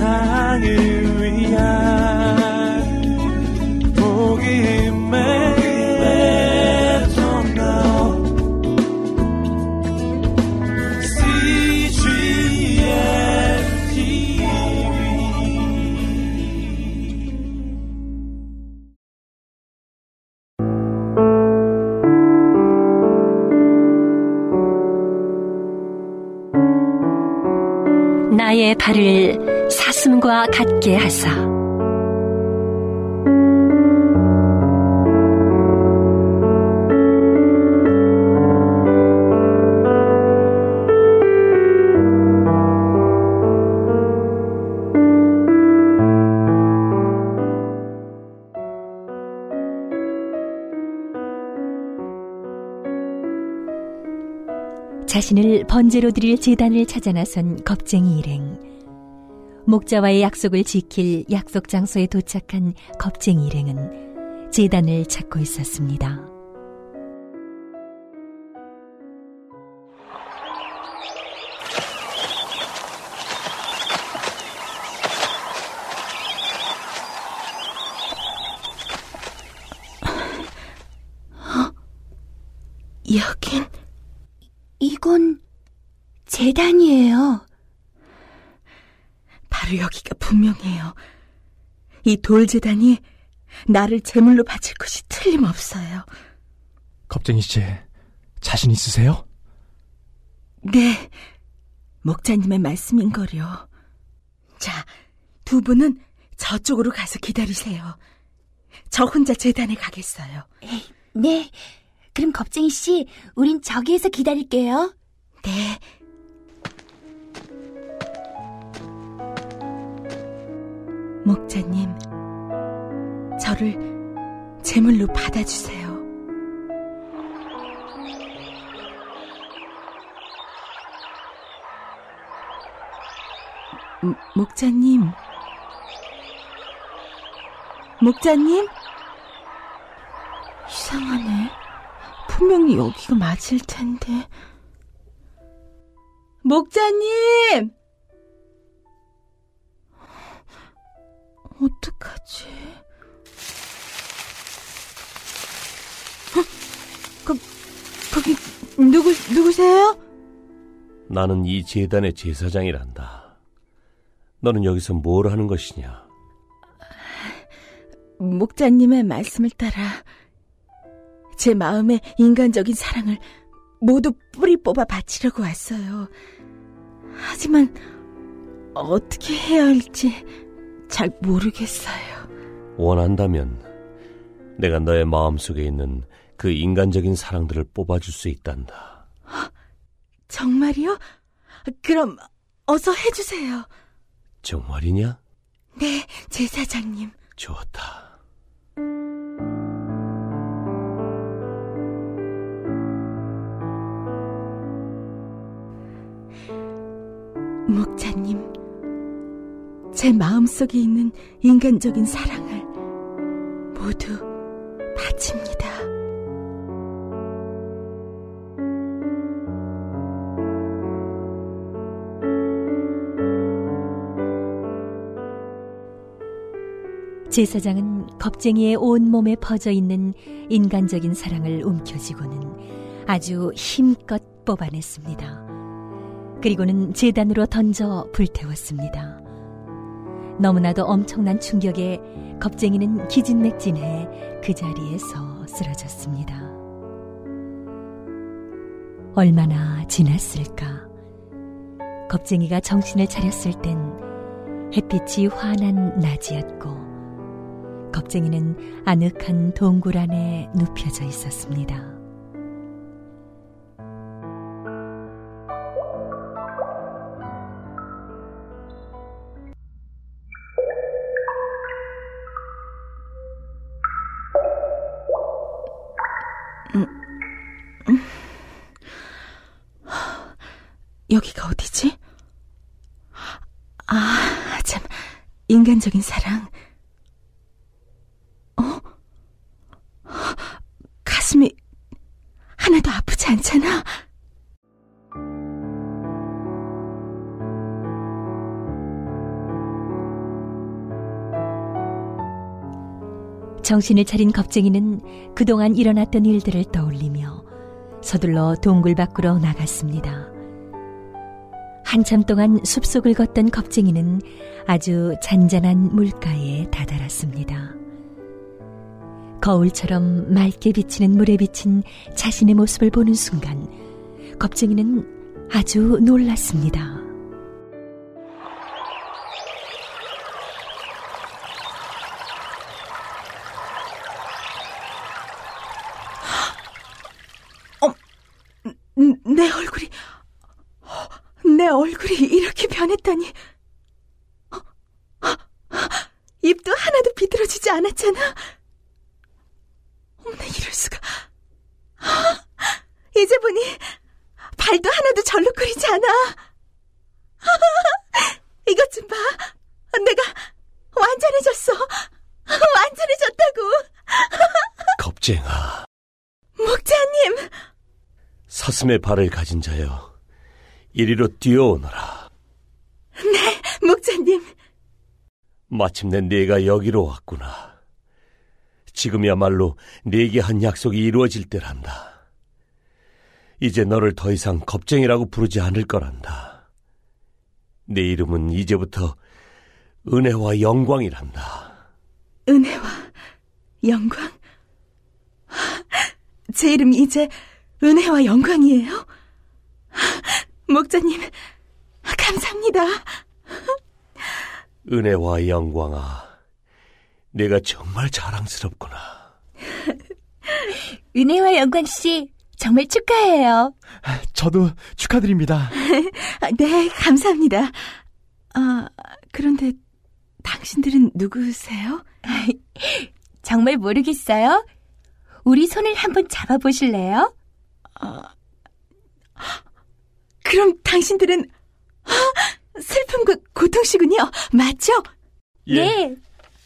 세상을 나의 발을 사슴과 같게 하사 자신을 번제로 드릴 재단을 찾아 나선 겁쟁이 일행. 목자와의 약속을 지킬 약속 장소에 도착한 겁쟁이 일행은 재단을 찾고 있었습니다. 재단이에요. 바로 여기가 분명해요. 이 돌재단이 나를 제물로 바칠 것이 틀림없어요. 겁쟁이 씨, 자신 있으세요? 네, 목자님의 말씀인거려. 자, 두 분은 저쪽으로 가서 기다리세요. 저 혼자 재단에 가겠어요. 네, 그럼 겁쟁이 씨, 우린 저기에서 기다릴게요. 네. 목자님, 저를 제물로 받아주세요. 음, 목자님, 목자님? 이상하네. 분명히 여기가 맞을 텐데. 목자님! 어떡하지? 어? 거, 거기, 누구, 누구세요? 나는 이 재단의 제사장이란다. 너는 여기서 뭘 하는 것이냐? 목자님의 말씀을 따라 제 마음의 인간적인 사랑을 모두 뿌리 뽑아 바치려고 왔어요. 하지만 어떻게 해야 할지 잘 모르겠어요. 원한다면 내가 너의 마음속에 있는 그 인간적인 사랑들을 뽑아줄 수 있단다. 정말이요? 그럼 어서 해주세요. 정말이냐? 네, 제사장님. 좋다. 목자님, 제 마음속에 있는 인간적인 사랑을 모두 바칩니다. 제사장은 겁쟁이의 온 몸에 퍼져 있는 인간적인 사랑을 움켜쥐고는 아주 힘껏 뽑아냈습니다. 그리고는 재단으로 던져 불태웠습니다. 너무나도 엄청난 충격에 겁쟁이는 기진맥진해 그 자리에서 쓰러졌습니다. 얼마나 지났을까? 겁쟁이가 정신을 차렸을 땐 햇빛이 환한 낮이었고 겁쟁이는 아늑한 동굴 안에 눕혀져 있었습니다. 여기가 어디지? 아, 참, 인간적인 사랑. 어? 가슴이 하나도 아프지 않잖아? 정신을 차린 겁쟁이는 그동안 일어났던 일들을 떠올리며 서둘러 동굴 밖으로 나갔습니다. 한참 동안 숲속을 걷던 겁쟁이는 아주 잔잔한 물가에 다다랐습니다. 거울처럼 맑게 비치는 물에 비친 자신의 모습을 보는 순간 겁쟁이는 아주 놀랐습니다. 음, 내 얼굴이, 내 얼굴 이 이렇게 변했다니. 입도 하나도 비뚤어지지 않았잖아. 어머나, 이럴 수가. 이제 보니, 발도 하나도 절룩거리지 않아. 이것 좀 봐. 내가 완전해졌어. 완전해졌다고. 겁쟁아, 목자님. 사슴의 발을 가진 자여, 이리로 뛰어오너라. 네, 목자님. 마침내 네가 여기로 왔구나. 지금이야말로 네게 한 약속이 이루어질 때란다. 이제 너를 더 이상 겁쟁이라고 부르지 않을 거란다. 네 이름은 이제부터 은혜와 영광이란다. 은혜와 영광. 제 이름이 이제 은혜와 영광이에요. 목자님, 감사합니다. 은혜와 영광아, 내가 정말 자랑스럽구나. 은혜와 영광 씨, 정말 축하해요. 저도 축하드립니다. 네, 감사합니다. 아, 그런데 당신들은 누구세요? 정말 모르겠어요? 우리 손을 한번 잡아보실래요? 그럼 당신들은 아, 슬픔과 고통시군요. 맞죠? 예. 네.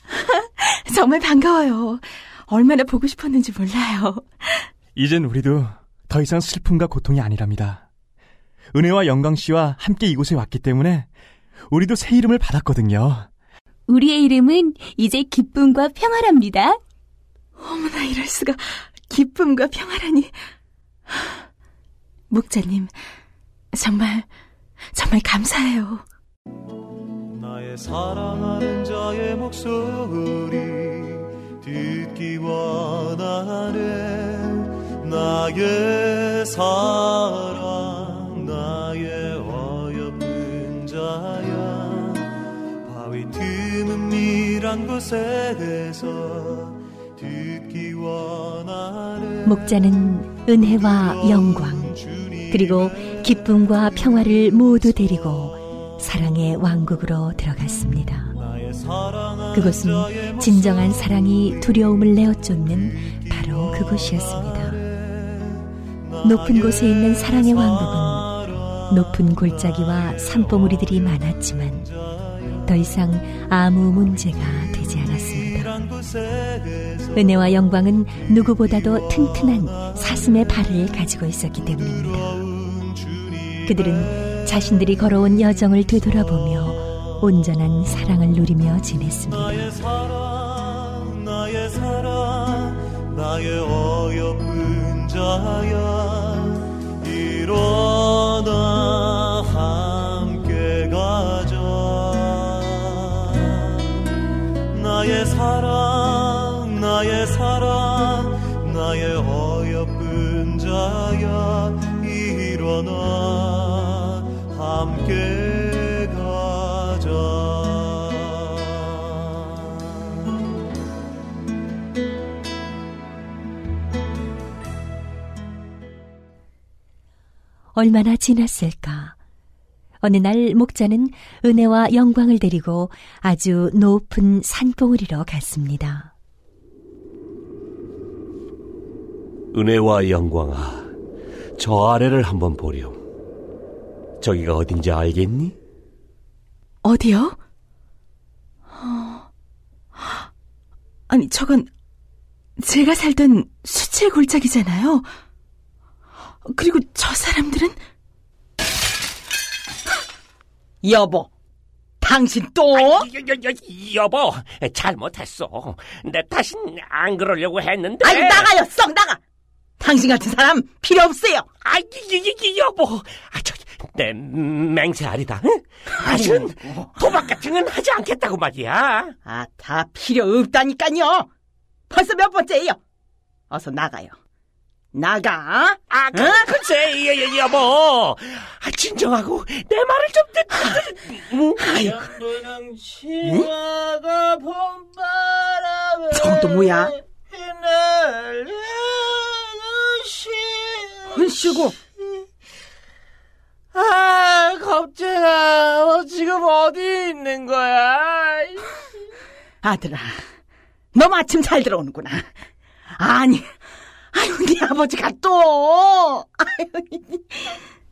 정말 반가워요. 얼마나 보고 싶었는지 몰라요. 이젠 우리도 더 이상 슬픔과 고통이 아니랍니다. 은혜와 영광 씨와 함께 이곳에 왔기 때문에 우리도 새 이름을 받았거든요. 우리의 이름은 이제 기쁨과 평화랍니다. 어머나 이럴 수가 기쁨과 평화라니. 목자님, 정말 정말 감사해요. 나의 사랑하는 자의 목소리 듣기 원하네 나의 사랑 나의 어여쁜 자야 바위 틈은 밀한 곳에서 듣기 원하네 목자는 은혜와 영광 그리고 기쁨과 평화를 모두 데리고 사랑의 왕국으로 들어갔습니다. 그곳은 진정한 사랑이 두려움을 내어쫓는 바로 그곳이었습니다. 높은 곳에 있는 사랑의 왕국은 높은 골짜기와 산봉우리들이 많았지만 더 이상 아무 문제가 되지 않았습니다. 은혜와 영광은 누구보다도 튼튼한 사슴의 발을 가지고 있었기 때문입니다. 그들은 자신들이 걸어온 여정을 되돌아보며 온전한 사랑을 누리며 지냈습니다. 나의 사랑 나의 사랑 나의 어여쁜 자야 얼마나 지났을까? 어느 날 목자는 은혜와 영광을 데리고 아주 높은 산봉우리로 갔습니다. 은혜와 영광아, 저 아래를 한번 보렴. 저기가 어딘지 알겠니? 어디요? 어, 아니, 저건 제가 살던 수채 골짜기잖아요. 그리고 저 사람들은 여보, 당신 또? 여, 여, 여, 여보, 잘못했어. 내 다신 안 그러려고 했는데. 아이 나가요, 썩 나가. 당신 같은 사람 필요 없어요. 아, 여보. 아, 저, 내 맹세하리다. 응? 다신 도박 같은 건 하지 않겠다고 말이야. 아, 다 필요 없다니까요. 벌써 몇 번째예요. 어서 나가요. 나가. 아, 그, 글쎄, 여, 여, 여보. 아, 진정하고 내 말을 좀 듣, 듣, 아이고. 연도는 치마가 봄바람에 저건 또 뭐야? 훈쉬고 아, 겁쟁아, 너 지금 어디 있는 거야? 아들아, 너 마침 잘 들어오는구나. 아니, 아유, 네 아버지가 또. 아유,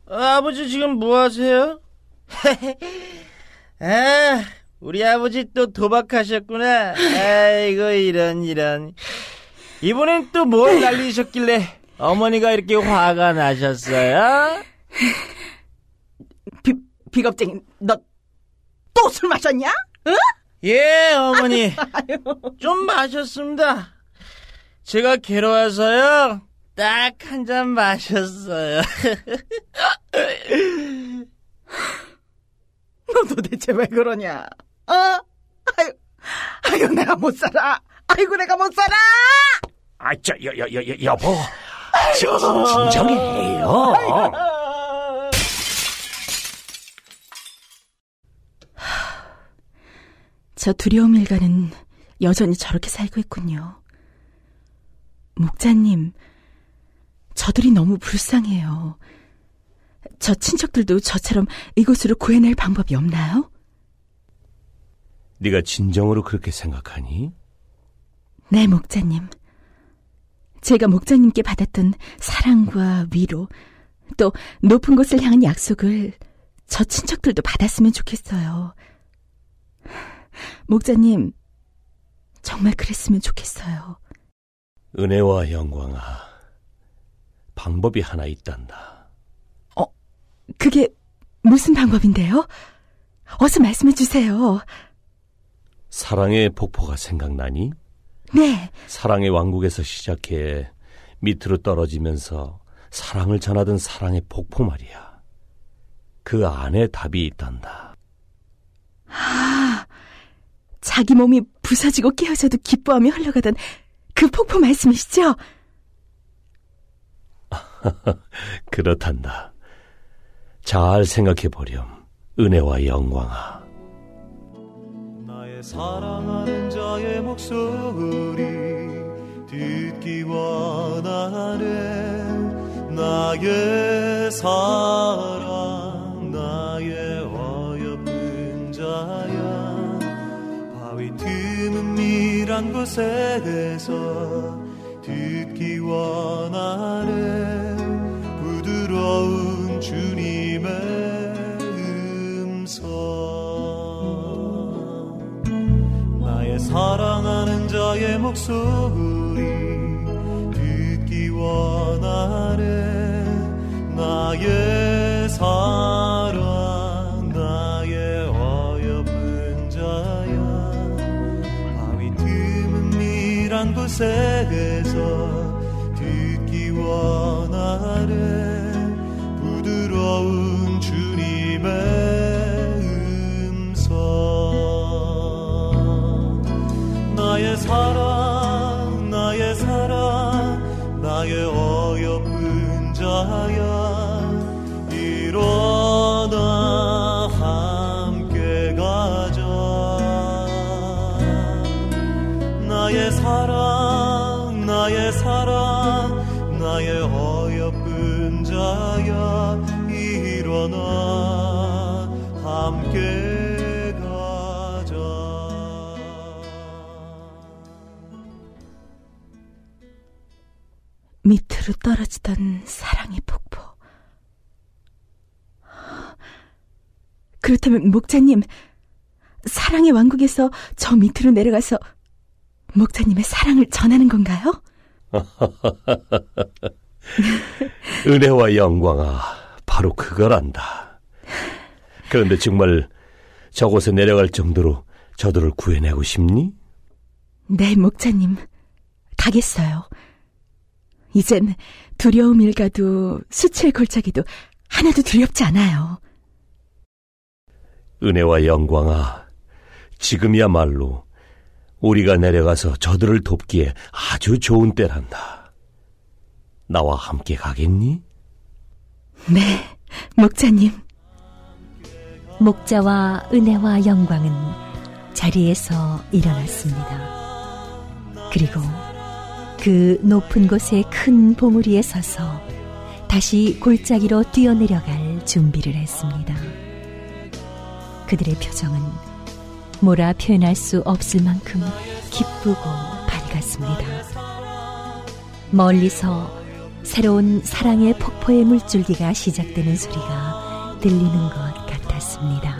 아버지 지금 뭐 하세요? 아, 우리 아버지 또 도박하셨구나. 아이고, 이런, 이런. 이번엔 또 뭘 날리셨길래 어머니가 이렇게 화가 나셨어요? 비, 비겁쟁이, 너 또 술 마셨냐? 응? 예, 어머니. 좀 마셨습니다. 제가 괴로워서요. 딱 한 잔 마셨어요. 너 도대체 왜 그러냐? 어? 아유, 아유, 내가 못 살아. 아이고, 내가 못 살아! 아, 저, 여, 여, 여, 여, 여보. 저, 진정해요. 저 두려움 일가는 여전히 저렇게 살고 있군요. 목자님, 저들이 너무 불쌍해요. 저 친척들도 저처럼 이곳으로 구해낼 방법이 없나요? 네가 진정으로 그렇게 생각하니? 네, 목자님. 제가 목자님께 받았던 사랑과 위로, 또 높은 곳을 향한 약속을 저 친척들도 받았으면 좋겠어요. 목자님, 정말 그랬으면 좋겠어요. 은혜와 영광아, 방법이 하나 있단다. 그게 무슨 방법인데요? 어서 말씀해 주세요. 사랑의 폭포가 생각나니? 네, 사랑의 왕국에서 시작해 밑으로 떨어지면서 사랑을 전하던 사랑의 폭포 말이야. 그 안에 답이 있단다. 자기 몸이 부서지고 깨어져도 기뻐하며 흘러가던 그 폭포 말씀이시죠? 그렇단다. 잘 생각해 보렴. 은혜와 영광아. 나의 사랑하는 자의 목소리 듣기 원하네 나의 사랑 곳에서 듣기 원하네 부드러운 주님의 음성. 나의 사랑하는 자의 목소리 say 함께 가자 밑으로 떨어지던 사랑의 폭포. 그렇다면 목자님, 사랑의 왕국에서 저 밑으로 내려가서 목자님의 사랑을 전하는 건가요? 은혜와 영광아, 바로 그거란다. 그런데 정말 저곳에 내려갈 정도로 저들을 구해내고 싶니? 네, 목자님. 가겠어요. 이젠 두려움 일가도 수칠 골짜기도 하나도 두렵지 않아요. 은혜와 영광아, 지금이야말로 우리가 내려가서 저들을 돕기에 아주 좋은 때란다. 나와 함께 가겠니? 네, 목자님. 목자와 은혜와 영광은 자리에서 일어났습니다. 그리고 그 높은 곳에 큰 봉우리에 서서 다시 골짜기로 뛰어내려갈 준비를 했습니다. 그들의 표정은 뭐라 표현할 수 없을 만큼 기쁘고 밝았습니다. 멀리서 새로운 사랑의 폭포의 물줄기가 시작되는 소리가 들리는 것 같았습니다.